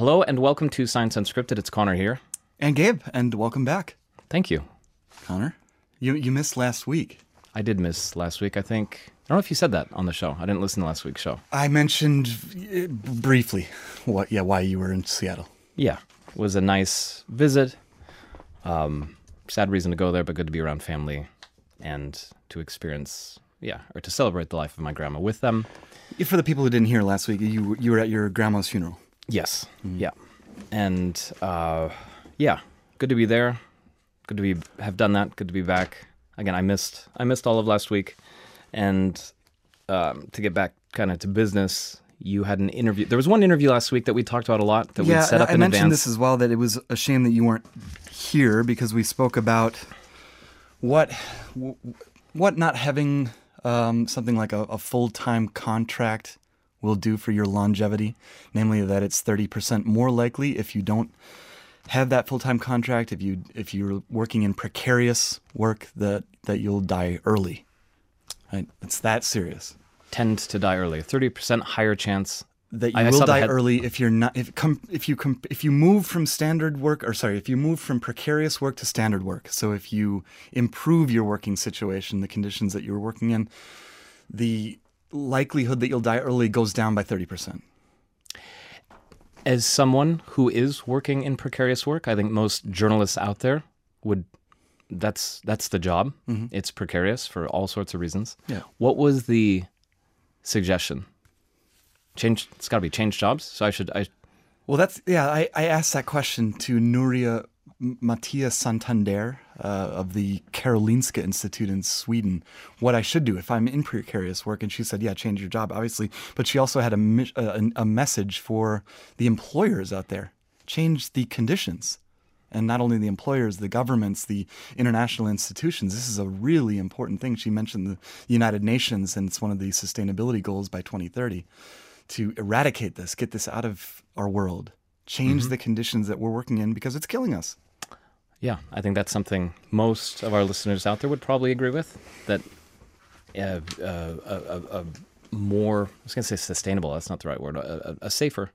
Hello and welcome to Science Unscripted. It's Conor here. And Gabe, and welcome back. Thank you. Conor, you you missed last week. I did miss last week. I think I don't know if you said that on the show. I didn't listen to last week's show. I mentioned uh, briefly what yeah why you were in Seattle. Yeah, it was a nice visit. Um, sad reason to go there, but good to be around family and to experience yeah or to celebrate the life of my grandma with them. For the people who didn't hear last week, you you were at your grandma's funeral. Yes. Yeah. And uh, yeah, good to be there. Good to be have done that. Good to be back. Again, I missed I missed all of last week, and um, to get back kind of to business, you had an interview. There was one interview last week that we talked about a lot that yeah, we'd set up I in mentioned this as well that it was a shame that you weren't here because we spoke about what what not having um, something like a, a full time contract will do for your longevity. Namely, that it's thirty percent more likely if you don't have that full time contract. If you if you're working in precarious work, that that you'll die early. Right? It's that serious. Tend to die early. Thirty percent higher chance. that you I- will die early if you're not if com, if you com, if you move from standard work or sorry if you move from precarious work to standard work so if you improve your working situation the conditions that you're working in the likelihood that you'll die early goes down by 30% As someone who is working in precarious work, I think most journalists out there would. That's that's the job. Mm-hmm. It's precarious for all sorts of reasons. Yeah. What was the suggestion? Change. It's got to be change jobs. So I should. I well that's yeah i, I asked that question to nuria M- Matilla Santander uh, of the Karolinska Institute in Sweden, what I should do if I'm in precarious work. And she said, yeah, change your job, obviously. But she also had a, a, a message for the employers out there change the conditions. And not only the employers, the governments, the international institutions. This is a really important thing. She mentioned the United Nations, and it's one of the sustainability goals by 2030 to eradicate this, get this out of our world, change the conditions that we're working in because it's killing us. Yeah, I think that's something most of our listeners out there would probably agree with. That uh, uh, a, a, a more, I was going to say sustainable. That's not the right word. A, a, a safer,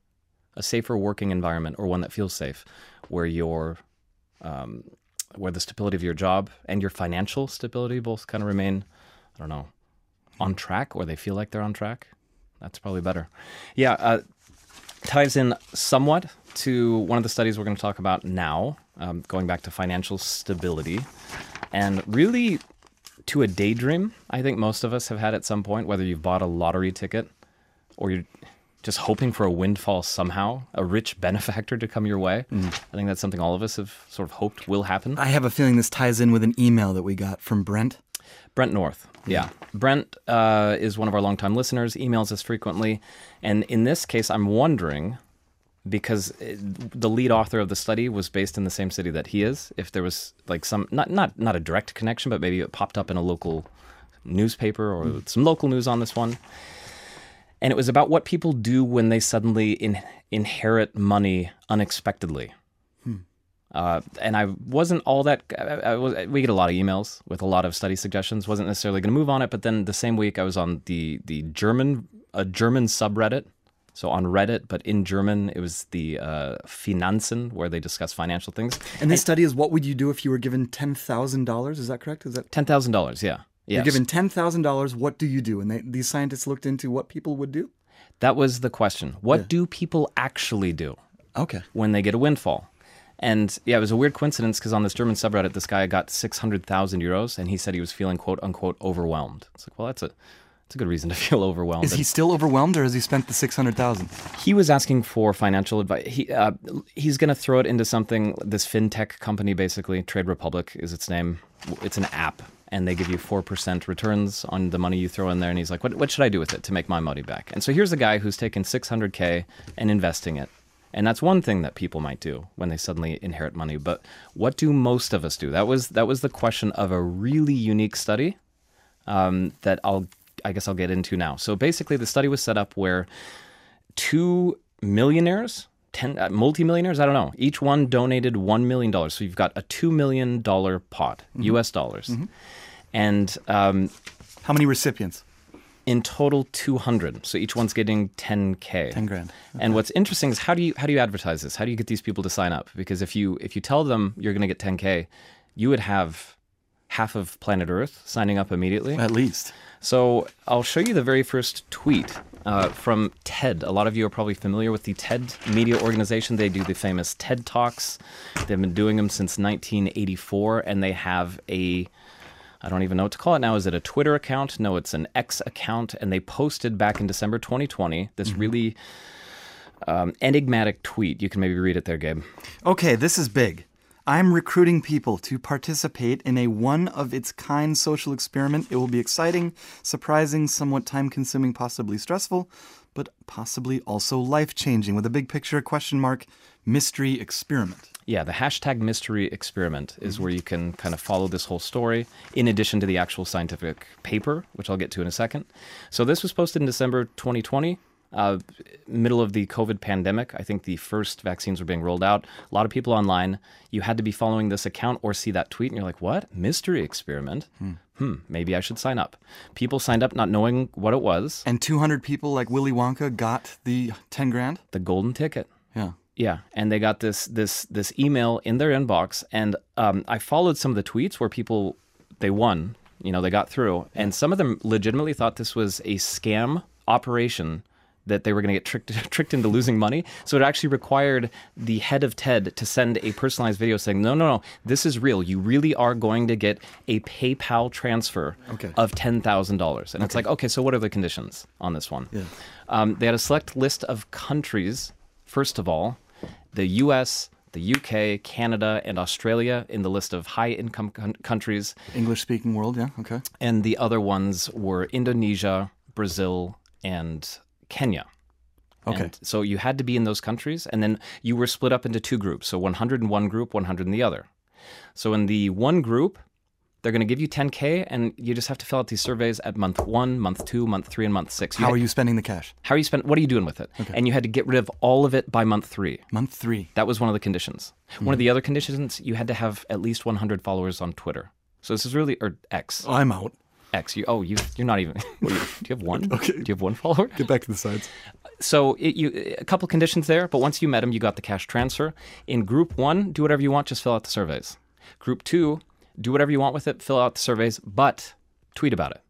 a safer working environment, or one that feels safe, where your, um, where the stability of your job and your financial stability both kind of remain, I don't know, on track, or they feel like they're on track. That's probably better. Yeah, uh, ties in somewhat to one of the studies we're going to talk about now, um, going back to financial stability, and really to a daydream. I think most of us have had at some point, whether you've bought a lottery ticket or you're just hoping for a windfall somehow, a rich benefactor to come your way. I think that's something all of us have sort of hoped will happen. I have a feeling this ties in with an email that we got from Brent. Brent North. Yeah. Brent uh, is one of our longtime listeners, emails us frequently. And in this case, I'm wondering, because the lead author of the study was based in the same city that he is, if there was like some, not, not, not a direct connection, but maybe it popped up in a local newspaper or some local news on this one. And it was about what people do when they suddenly in, inherit money unexpectedly. Uh, and I wasn't all that. I, I was, we get a lot of emails with a lot of study suggestions. wasn't necessarily going to move on it, but then the same week I was on the the German a German subreddit, so on Reddit, but in German it was the uh, Finanzen where they discuss financial things. And this study is what would you do if you were given $10,000? Is that correct? Is that Ten thousand dollars, yeah, yeah. You're given $10,000, what do you do? And they, these scientists looked into what people would do? that was the question. What do people actually do? Okay. when they get a windfall. And yeah, it was a weird coincidence because on this German subreddit, this guy got 600,000 euros and he said he was feeling quote unquote overwhelmed. It's like, well, that's a, that's a good reason to feel overwhelmed. Is he still overwhelmed or has he spent the 600,000? He was asking for financial advice. He uh, he's going to throw it into something. This fintech company, basically, Trade Republic is its name. It's an app, and they give you four percent returns on the money you throw in there. And he's like, "What what should I do with it to make my money back?" And so here's a guy who's taken six hundred k and investing it. And that's one thing that people might do when they suddenly inherit money. But what do most of us do? That was that was the question of a really unique study um, that I'll I guess I'll get into now. So basically, the study was set up where two millionaires, ten uh, multimillionaires, I don't know, each one donated one million dollars. So you've got a two million dollar pot, U.S. dollars, and um, How many recipients? In total, 200. So each one's getting 10k. 10 grand. And what's interesting is how do you how do you advertise this? How do you get these people to sign up? Because if you if you tell them you're going to get 10k, you would have half of planet Earth signing up immediately. At least. So I'll show you the very first tweet uh, from TED. A lot of you are probably familiar with the TED media organization. They do the famous TED Talks. They've been doing them since 1984, and they have a I don't even know what to call it now. Is it a Twitter account? No, it's an X account. And they posted back in December 2020 this really um, enigmatic tweet. You can maybe read it there, Gabe. Okay, this is big. I'm recruiting people to participate in a one of its kind social experiment. It will be exciting, surprising, somewhat time consuming, possibly stressful, but possibly also life changing with a big picture question mark mystery experiment. Yeah, the hashtag mystery experiment is mm-hmm. where you can kind of follow this whole story in addition to the actual scientific paper, which I'll get to in a second. So, this was posted in December 2020, uh, middle of the COVID pandemic. I think the first vaccines were being rolled out. A lot of people online. You had to be following this account or see that tweet, and you're like, what? Mystery experiment? Hmm, maybe I should sign up. People signed up not knowing what it was. And 200 people like Willy Wonka got the 10 grand? The golden ticket. Yeah. Yeah, and they got this this this email in their inbox, and um, I followed some of the tweets where people they won, you know, they got through, and some of them legitimately thought this was a scam operation that they were going to get tricked tricked into losing money. So it actually required the head of TED to send a personalized video saying, "No, no, no, this is real. You really are going to get a PayPal transfer Okay. of ten thousand dollars." And it's like, okay, so what are the conditions on this one? Yeah. Um, they had a select list of countries. First of all, the U.S., the UK, Canada, and Australia in the list of high-income con- countries, English speaking world, yeah, okay. and the other ones were Indonesia, Brazil, and Kenya. Okay. And so you had to be in those countries, and then you were split up into two groups. So 100 in one group, 100 in the other. So in the one group, they're going to give you 10K, and you just have to fill out these surveys at month one, month two, month three, and month six. How had- are you spending the cash? how are you spend? What are you doing with it? Okay. And you had to get rid of all of it by month three. Month three. That was one of the conditions. One of hmm. the other conditions, you had to have at least 100 followers on Twitter. So this is really or X. I'm out. X. You oh you you're not even. do, you, have one? Okay. Do you have one follower? Get back to the sides. So it, you a couple conditions there, but once you met them, you got the cash transfer. In group one, do whatever you want, just fill out the surveys. Group two, do whatever you want with it, fill out the surveys, but tweet about it.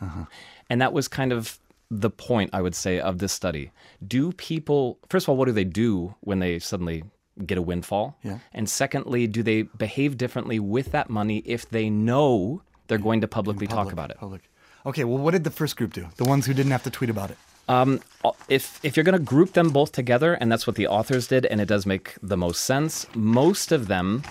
Uh-huh. And that was kind of the point, I would say, of this study. Do people, first of all, what do they do when they suddenly get a windfall? Yeah. And secondly, do they behave differently with that money if they know they're going to publicly talk about it? Public. Okay, well, what did the first group do? The ones who didn't have to tweet about it. Um, if if you're going to group them both together, and that's what the authors did, and it does make the most sense. Most of them,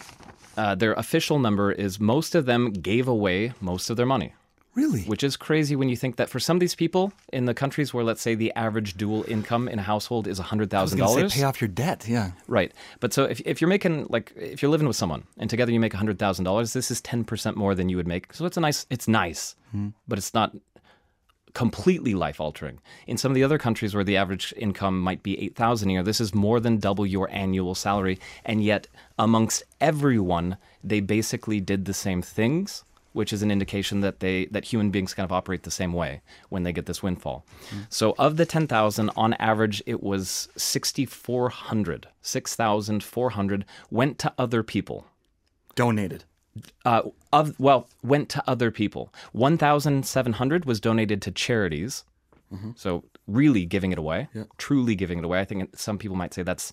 uh, their official number is most of them gave away most of their money, Really? which is crazy when you think that for some of these people in the countries where, let's say, the average dual income in a household is hundred I was thousand gonna say dollars. pay off your debt. Yeah. Right. But so if, if you're making like if you're living with someone and together you make hundred thousand dollars, this is ten percent more than you would make. So it's a nice it's nice, hmm. but it's not completely life altering. In some of the other countries where the average income might be eight thousand a year, this is more than double your annual salary. And yet amongst everyone, they basically did the same things. Which is an indication that they that human beings kind of operate the same way when they get this windfall. So of the ten thousand, on average, it was sixty four hundred. Six thousand four hundred went to other people Donated. uh, of well went to other people. One thousand seven hundred was donated to charities. So really giving it away, truly giving it away. I think some people might say that's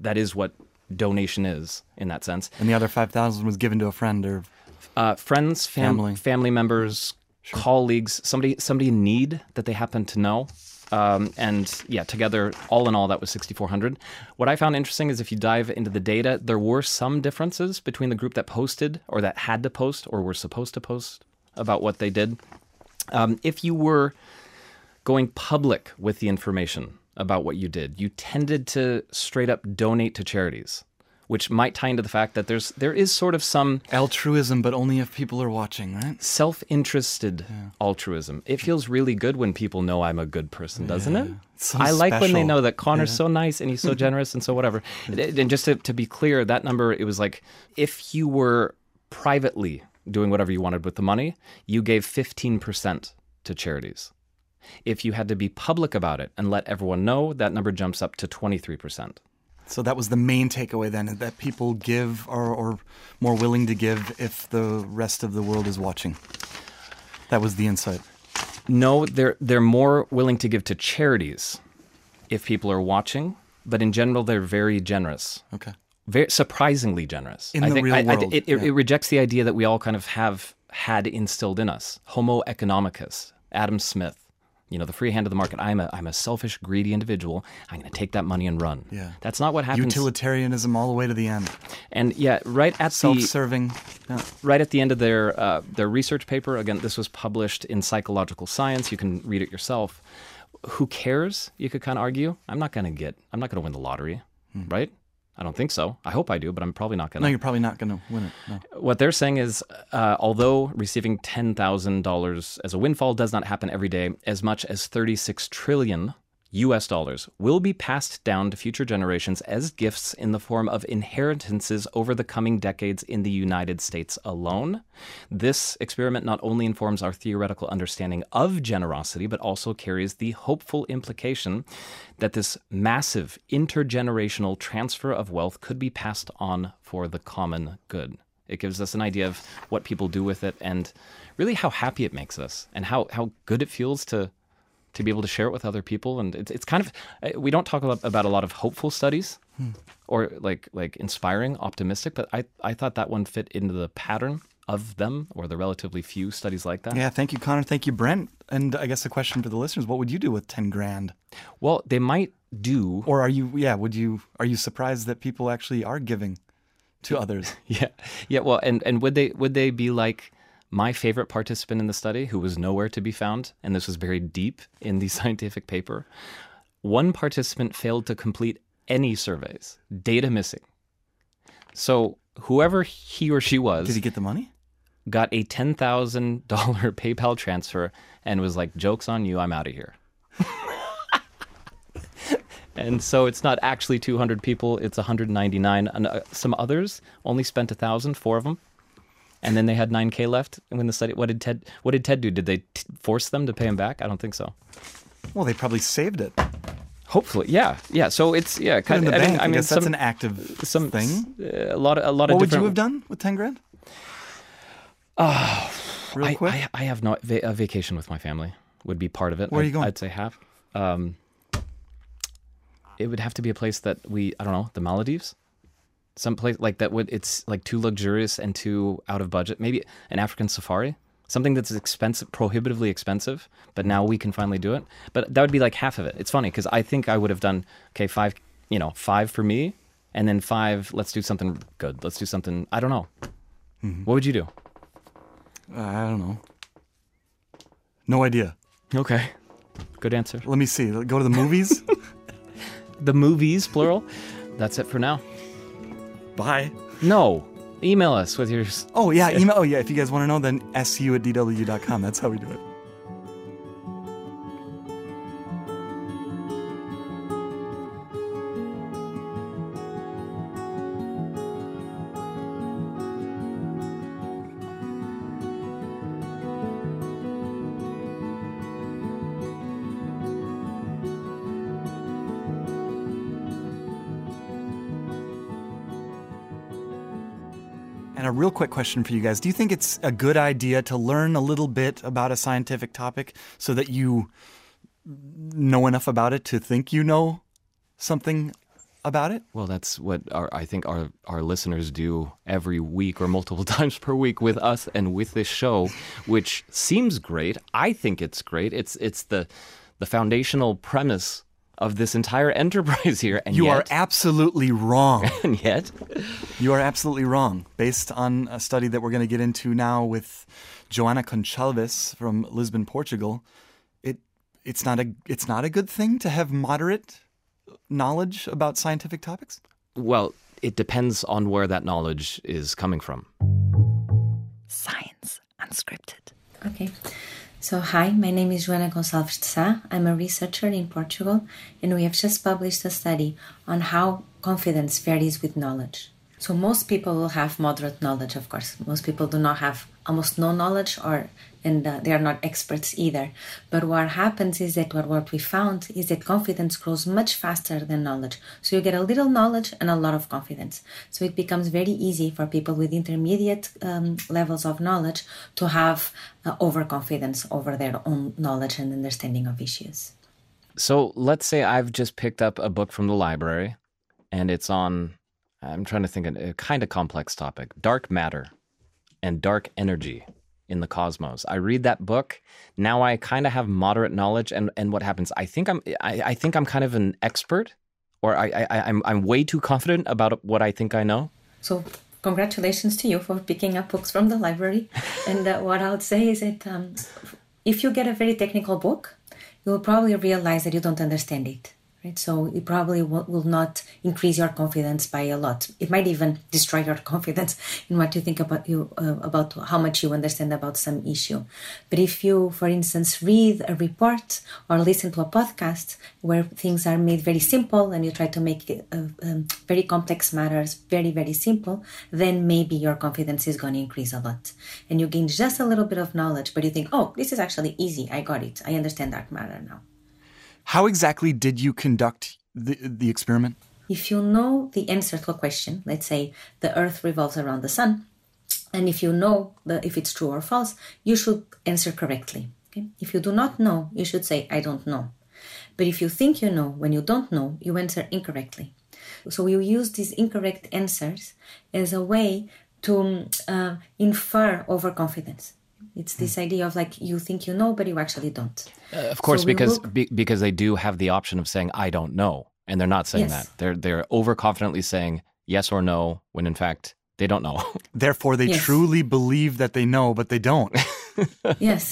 that is what donation is in that sense. And the other 5,000 was given to a friend or. Uh, friends, fam- Family. family members, colleagues, somebody somebody in need that they happen to know. Um, and yeah, together, all in all, that was 6,400. What I found interesting is if you dive into the data, there were some differences between the group that posted or that had to post or were supposed to post about what they did. Um, if you were going public with the information about what you did, you tended to straight up donate to charities, which might tie into the fact that there's there is sort of some Altruism, but only if people are watching, right? self-interested altruism. It feels really good when people know I'm a good person, doesn't it? So I like when they know that Conor's so nice and he's so generous and so whatever. And- and just to, to be clear, that number it was like if you were privately doing whatever you wanted with the money, you gave 15% to charities. If you had to be public about it and let everyone know, that number jumps up to 23%. So that was the main takeaway then, that people give or, or more willing to give if the rest of the world is watching. That was the insight. No, they're they're more willing to give to charities if people are watching, but in general they're very generous. Okay. Very surprisingly generous. In I the think real I- I- world, it, it, yeah. it rejects the idea that we all kind of have had instilled in us. Homo economicus, Adam Smith. You know, the free hand of the market. I'm a I'm a selfish, greedy individual. I'm going to take that money and run. Yeah. That's not what happens. Utilitarianism all the way to the end. and yeah, right at Self-serving. Yeah. right at the end of their uh, their research paper. Again, this was published in Psychological Science. You can read it yourself. Who cares? You could kind of argue. I'm not going to get. I'm not going to win the lottery, right? I don't think so. I hope I do, but I'm probably not going to. No, you're probably not going to win it. No. What they're saying is, uh, although receiving ten thousand dollars as a windfall does not happen every day, as much as thirty-six trillion U.S. dollars will be passed down to future generations as gifts in the form of inheritances over the coming decades in the United States alone. This experiment not only informs our theoretical understanding of generosity, but also carries the hopeful implication that this massive intergenerational transfer of wealth could be passed on for the common good. It gives us an idea of what people do with it and really how happy it makes us and how, how good it feels to to be able to share it with other people. And it's, it's kind of uh, we don't talk about, about a lot of hopeful studies or like like inspiring, optimistic, but I I thought that one fit into the pattern of them or the relatively few studies like that. Yeah, thank you, Conor. Thank you, Brent. And I guess the question for the listeners: What would you do with ten grand? Well, they might do Or are you? Yeah, would you? Are you surprised that people actually are giving to others? Yeah, yeah. Well, and and would they would they be like my favorite participant in the study, who was nowhere to be found, and this was buried deep in the scientific paper? One participant failed to complete any surveys, data missing. So whoever he or she was Did he get the money? got a ten thousand dollar PayPal transfer and was like, "Jokes on you, I'm out of here." and so it's not actually 200 people; it's 199. And uh, some others only spent a thousand, four of them, and then they had 9k left. When the study, what did Ted? What did Ted do? Did they t- force them to pay him back? I don't think so. Well, they probably saved it. Hopefully, yeah, yeah. So it's yeah, in kind the I bank. mean, I, I mean, guess that's some, an active some thing. a lot of a lot What of What would you have done with ten grand? Real I, quick. I, I have not va- a vacation with my family would be part of it. Where are I'd- you going? I'd say half. Um, it would have to be a place that we I don't know the Maldives, some place like that would it's like too luxurious and too out of budget. Maybe an African safari, something that's expensive, prohibitively expensive, but now we can finally do it. But that would be like half of it. It's funny because I think I would have done okay five, you know, five for me, and then five. Let's do something good. Let's do something. I don't know. Mm-hmm. What would you do? I don't know. No idea. Okay. Good answer. Let me see. Go to the movies. The movies, plural. That's it for now. Bye. No. Email us with yours. Oh yeah, email. Oh yeah, if you guys want to know, then su at dw.com. That's how we do it. Real quick question for you guys. Do you think it's a good idea to learn a little bit about a scientific topic so that you know enough about it to think you know something about it? Well, that's what our, I think our, our listeners do every week or multiple times per week with us and with this show, which seems great. I think it's great. It's it's the the foundational premise of this entire enterprise here. And You are absolutely wrong. and yet, You are absolutely wrong. Based on a study that we're going to get into now with Joana Gonçalves from Lisbon, Portugal, it it's not a it's not a good thing to have moderate knowledge about scientific topics. well, it depends on where that knowledge is coming from. Science Unscripted. Okay. So, hi, my name is Joana Gonçalves de Sá. I'm a researcher in Portugal, and we have just published a study on how confidence varies with knowledge. So most people will have moderate knowledge, of course. Most people do not have almost no knowledge or and uh, they are not experts either. But what happens is that what, what we found is that confidence grows much faster than knowledge. So you get a little knowledge and a lot of confidence. So it becomes very easy for people with intermediate um, levels of knowledge to have uh, overconfidence over their own knowledge and understanding of issues. So let's say I've just picked up a book from the library and it's on, I'm trying to think of a kind of complex topic dark matter and dark energy in the cosmos. I read that book. Now I kind of have moderate knowledge, and and what happens? I think I'm I, I think I'm kind of an expert, or I, I I'm I'm way too confident about what I think I know. So congratulations to you for picking up books from the library. and uh, what I would say is that um, if you get a very technical book, you will probably realize that you don't understand it right? So it probably will, not increase your confidence by a lot. It might even destroy your confidence in what you think about you uh, about how much you understand about some issue. But if you, for instance, read a report or listen to a podcast where things are made very simple and you try to make uh, um, very complex matters very very simple, then maybe your confidence is going to increase a lot, and you gain just a little bit of knowledge. But you think, oh, this is actually easy. I got it. I understand that matter now. How exactly did you conduct the, the experiment? If you know the answer to a question, let's say the earth revolves around the sun, and if you know the, if it's true or false, you should answer correctly. Okay? If you do not know, you should say, I don't know. But if you think you know when you don't know, you answer incorrectly. So you use these incorrect answers as a way to uh, infer overconfidence. It's this idea of like you think you know, but you actually don't. Uh, of course, so because look... be, because they do have the option of saying I don't know, and they're not saying yes. that. They're they're overconfidently saying yes or no when in fact they don't know. Therefore, they yes. truly believe that they know, but they don't. yes,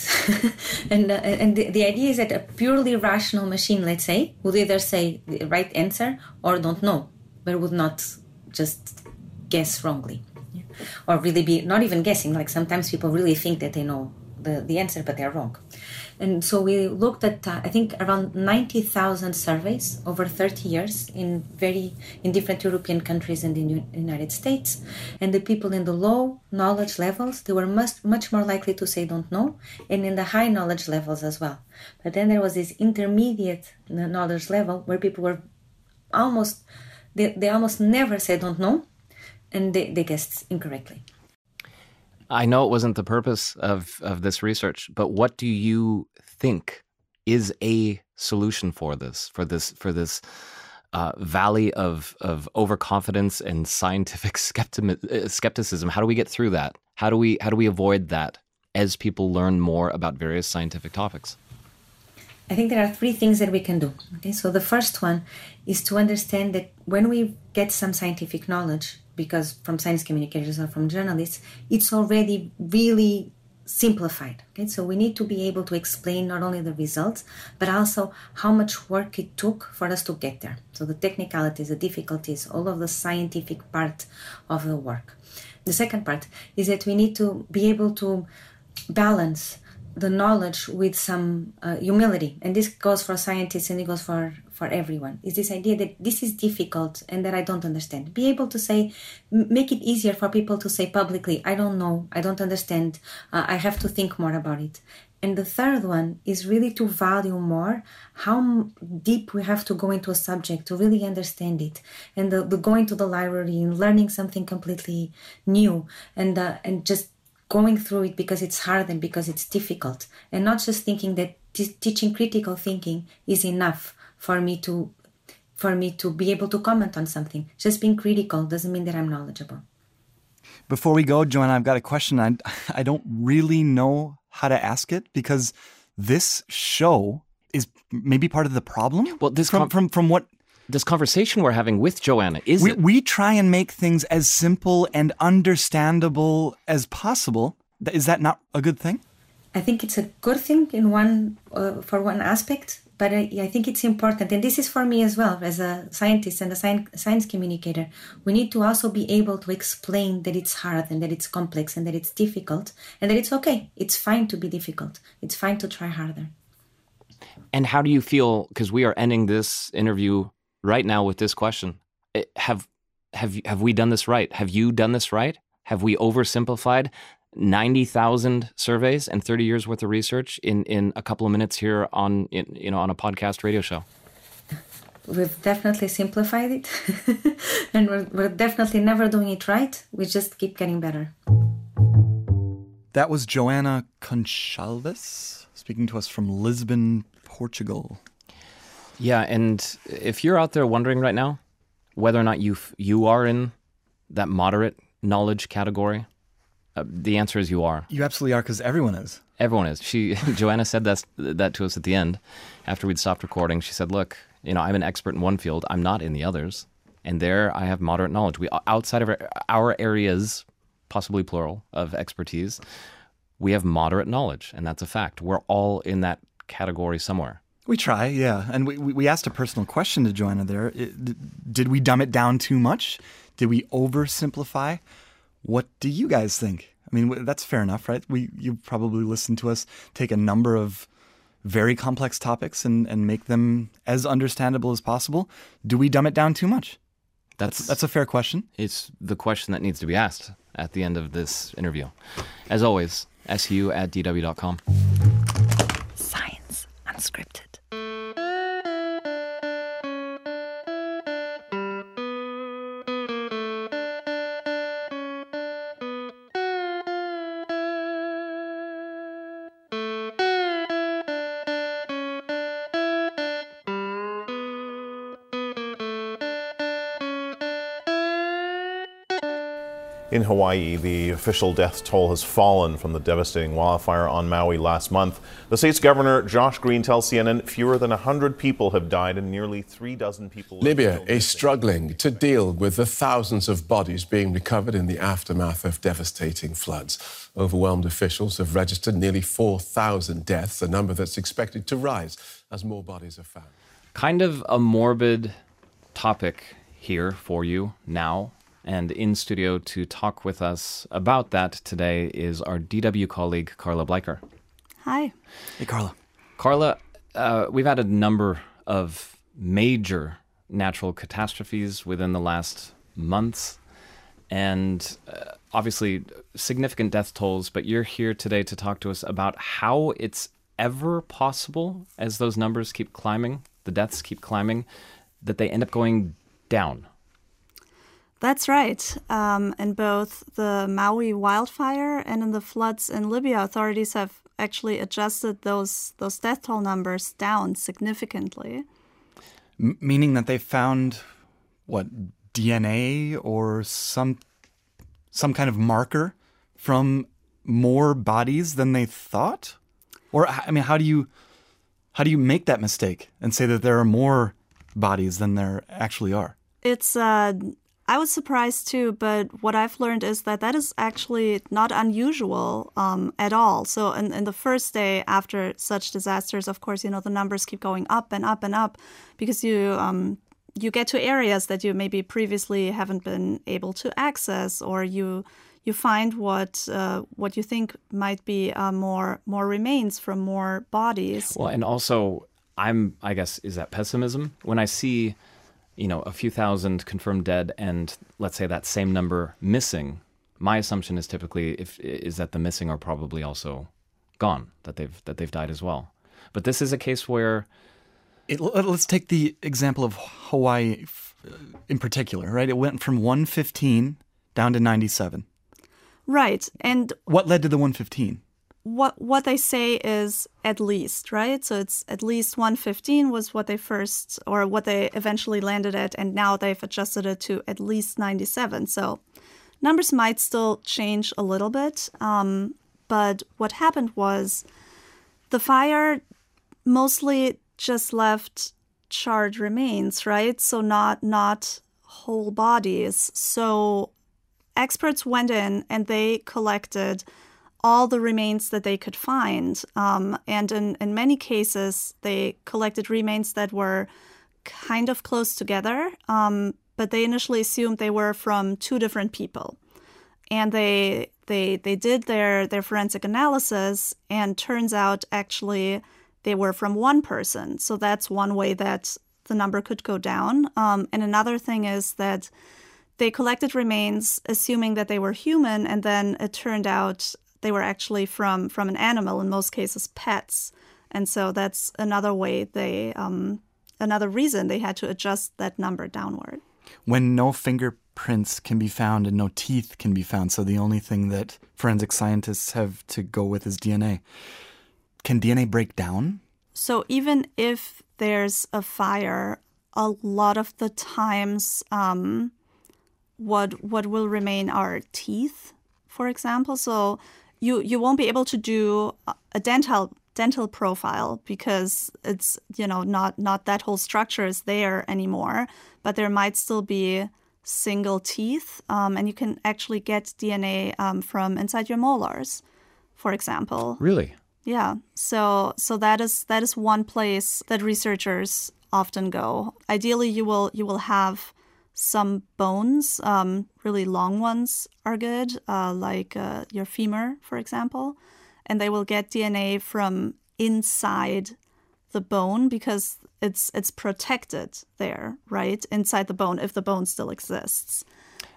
and uh, and the, the idea is that a purely rational machine, let's say, would either say the right answer or don't know, but would not just guess wrongly or really be not even guessing. Like sometimes people really think that they know the, the answer, but they're wrong. And so we looked at, uh, I think, around 90,000 surveys over 30 years in very in different European countries and in the United States. And the people in the low knowledge levels, they were much much more likely to say don't know, and in the high knowledge levels as well. But then there was this intermediate knowledge level where people were almost they, they almost never said don't know and they, they guessed incorrectly. I know it wasn't the purpose of, of this research, but what do you think is a solution for this, for this, for this uh, valley of, of overconfidence and scientific uh, skepticism? How do we get through that? How do we, how do we avoid that as people learn more about various scientific topics? I think there are three things that we can do. Okay, so the first one is to understand that when we get some scientific knowledge, because from science communicators or from journalists, it's already really simplified. Okay, so we need to be able to explain not only the results, but also how much work it took for us to get there. So the technicalities, the difficulties, all of the scientific part of the work. The second part is that we need to be able to balance the knowledge with some uh, humility. And this goes for scientists and it goes for for everyone. Is this idea that this is difficult and that i don't understand. Be able to say make it easier for people to say publicly i don't know. I don't understand. Uh, i have to think more about it. And the third one is really to value more how deep we have to go into a subject to really understand it. And the, the going to the library and learning something completely new and uh, and just going through it because it's hard and because it's difficult. And not just thinking that t- teaching critical thinking is enough for me to for me to be able to comment on something. Just being critical doesn't mean that i'm knowledgeable. Before we go joanna i've got a question. I, I don't really know how to ask it because this show is maybe part of the problem? Well this from, com- from from what this conversation we're having with Joana is we, it? we try and make things as simple and understandable as possible. Is that not a good thing? I think it's a good thing in one uh, for one aspect, but I, I, think it's important, and this is for me as well as a scientist and a science, science communicator. We need to also be able to explain that it's hard and that it's complex and that it's difficult, and that it's okay. It's fine to be difficult. It's fine to try harder. And how do you feel? Because we are ending this interview right now with this question. Eh, have have have we done this right? Have you done this right? Have we oversimplified 90,000 surveys and 30 years worth of research in, in a couple of minutes here on in, you know on a podcast radio show? We've definitely simplified it, and we're, we're definitely never doing it right. We just keep getting better. That was Joana Gonçalves speaking to us from Lisbon, Portugal. Yeah, and if you're out there wondering right now whether or not you you are in that moderate knowledge category, uh, the answer is you are. You absolutely are because everyone is. Everyone is. She Joana said that that to us at the end after we'd stopped recording. She said, "Look, you know, I'm an expert in one field. I'm not in the others, and there I have moderate knowledge. We outside of our, our areas, possibly plural, of expertise, we have moderate knowledge, and that's a fact. We're all in that category somewhere." We try, yeah. And we, we asked a personal question to Joana there. It, did we dumb it down too much? Did we oversimplify? What do you guys think? I mean, that's fair enough, right? We you probably listen to us take a number of very complex topics and, and make them as understandable as possible. Do we dumb it down too much? That's that's, that's a fair question. It's the question that needs to be asked at the end of this interview. As always, su at dw.com. Science unscripted. In Hawaii, the official death toll has fallen from the devastating wildfire on Maui last month. The state's governor, Josh Green, tells CNN fewer than 100 people have died and nearly three dozen people. Libya is struggling to deal with the thousands of bodies being recovered in the aftermath of devastating floods. Overwhelmed officials have registered nearly 4,000 deaths, a number that's expected to rise as more bodies are found. Kind of a morbid topic here for you now and in studio to talk with us about that today is our DW colleague, Carla Bleiker. Hi. Hey, Carla. Carla, uh, we've had a number of major natural catastrophes within the last months, and uh, obviously significant death tolls. But you're here today to talk to us about how it's ever possible, as those numbers keep climbing, the deaths keep climbing, that they end up going down. That's right. Um, in both the Maui wildfire and in the floods in Libya, authorities have actually adjusted those those death toll numbers down significantly. M- meaning that they found what DNA or some some kind of marker from more bodies than they thought? Or I mean, how do you how do you make that mistake and say that there are more bodies than there actually are? It's uh, I was surprised too, but what I've learned is that that is actually not unusual um, at all. So, in, in the first day after such disasters, of course, you know the numbers keep going up and up and up because you um, you get to areas that you maybe previously haven't been able to access, or you you find what uh, what you think might be uh, more more remains from more bodies. Well, and also, I'm I guess is that pessimism when I see you know, a few thousand confirmed dead and let's say that same number missing, my assumption is typically if is that the missing are probably also gone, that they've that they've died as well. But this is a case where it, uh, let's take the example of Hawaii uh, in particular, right? It went from 115 down to 97. Right. And what led to the 115? What what they say is at least right? So it's at least 115 was what they first or what they eventually landed at and now they've adjusted it to at least 97 so numbers might still change a little bit um, but what happened was the fire mostly just left charred remains right? So not not whole bodies. So experts went in and they collected all the remains that they could find. Um, and in, in many cases, they collected remains that were kind of close together, um, but they initially assumed they were from two different people. And they they they did their their forensic analysis, and turns out actually they were from one person. So that's one way that the number could go down. Um, and another thing is that they collected remains assuming that they were human, and then it turned out they were actually from from an animal. In most cases, pets, and so that's another way they um, another reason they had to adjust that number downward. When no fingerprints can be found and no teeth can be found, so the only thing that forensic scientists have to go with is DNA. Can DNA break down? So even if there's a fire, a lot of the times, um, what what will remain are teeth, for example. So you you won't be able to do a dental dental profile because it's you know not not that whole structure is there anymore, but there might still be single teeth, um, and you can actually get DNA um, from inside your molars, for example. Really? Yeah. So so that is that is one place that researchers often go. Ideally, you will you will have some bones, um, really long ones are good, uh, like uh, your femur, for example, and they will get DNA from inside the bone because it's it's protected there, right inside the bone if the bone still exists.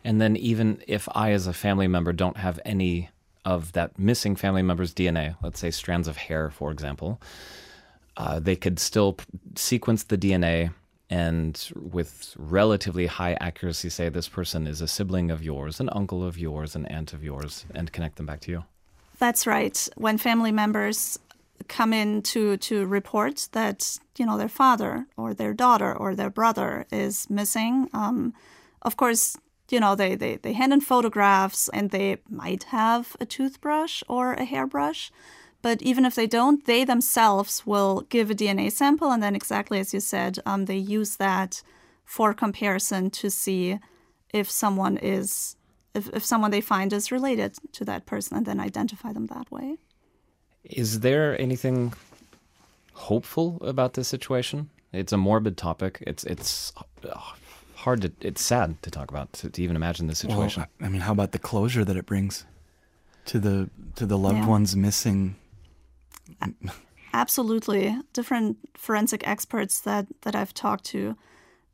And then even if I, as a family member, don't have any of that missing family member's DNA, let's say strands of hair, for example, uh, they could still sequence the DNA and with relatively high accuracy say this person is a sibling of yours, an uncle of yours, an aunt of yours, and connect them back to you. That's right. When family members come in to, to report that you know their father or their daughter or their brother is missing, um, of course you know they, they, they hand in photographs and they might have a toothbrush or a hairbrush but even if they don't, they themselves will give a DNA sample, and then exactly as you said, um, they use that for comparison to see if someone is if, if someone they find is related to that person, and then identify them that way. Is there anything hopeful about this situation? It's a morbid topic. It's it's hard to it's sad to talk about to, to even imagine this situation. Well, I mean, how about the closure that it brings to the to the loved Yeah. ones missing? Absolutely. Different forensic experts that, that I've talked to,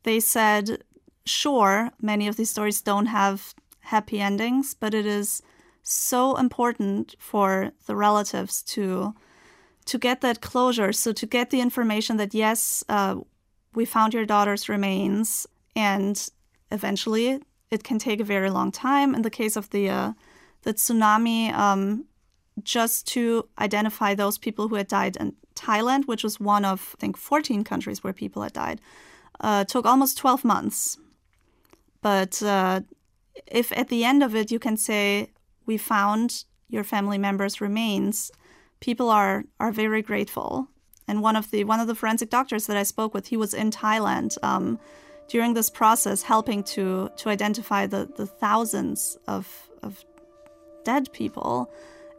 they said, sure, many of these stories don't have happy endings, but it is so important for the relatives to to get that closure. So to get the information that yes, uh, we found your daughter's remains, and eventually it can take a very long time. In the case of the uh, the tsunami, um, just to identify those people who had died in Thailand, which was one of, I think, 14 countries where people had died, uh, took almost 12 months. But uh, if at the end of it you can say, we found your family member's remains, people are, are very grateful. And one of the one of the forensic doctors that I spoke with, he was in Thailand um, during this process, helping to to identify the, the thousands of of dead people.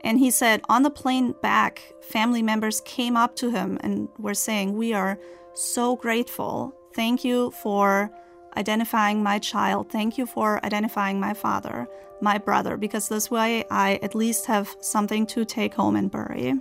And he said on the plane back, family members came up to him and were saying, We are so grateful. Thank you for identifying my child. Thank you for identifying my father, my brother, because this way I at least have something to take home and bury.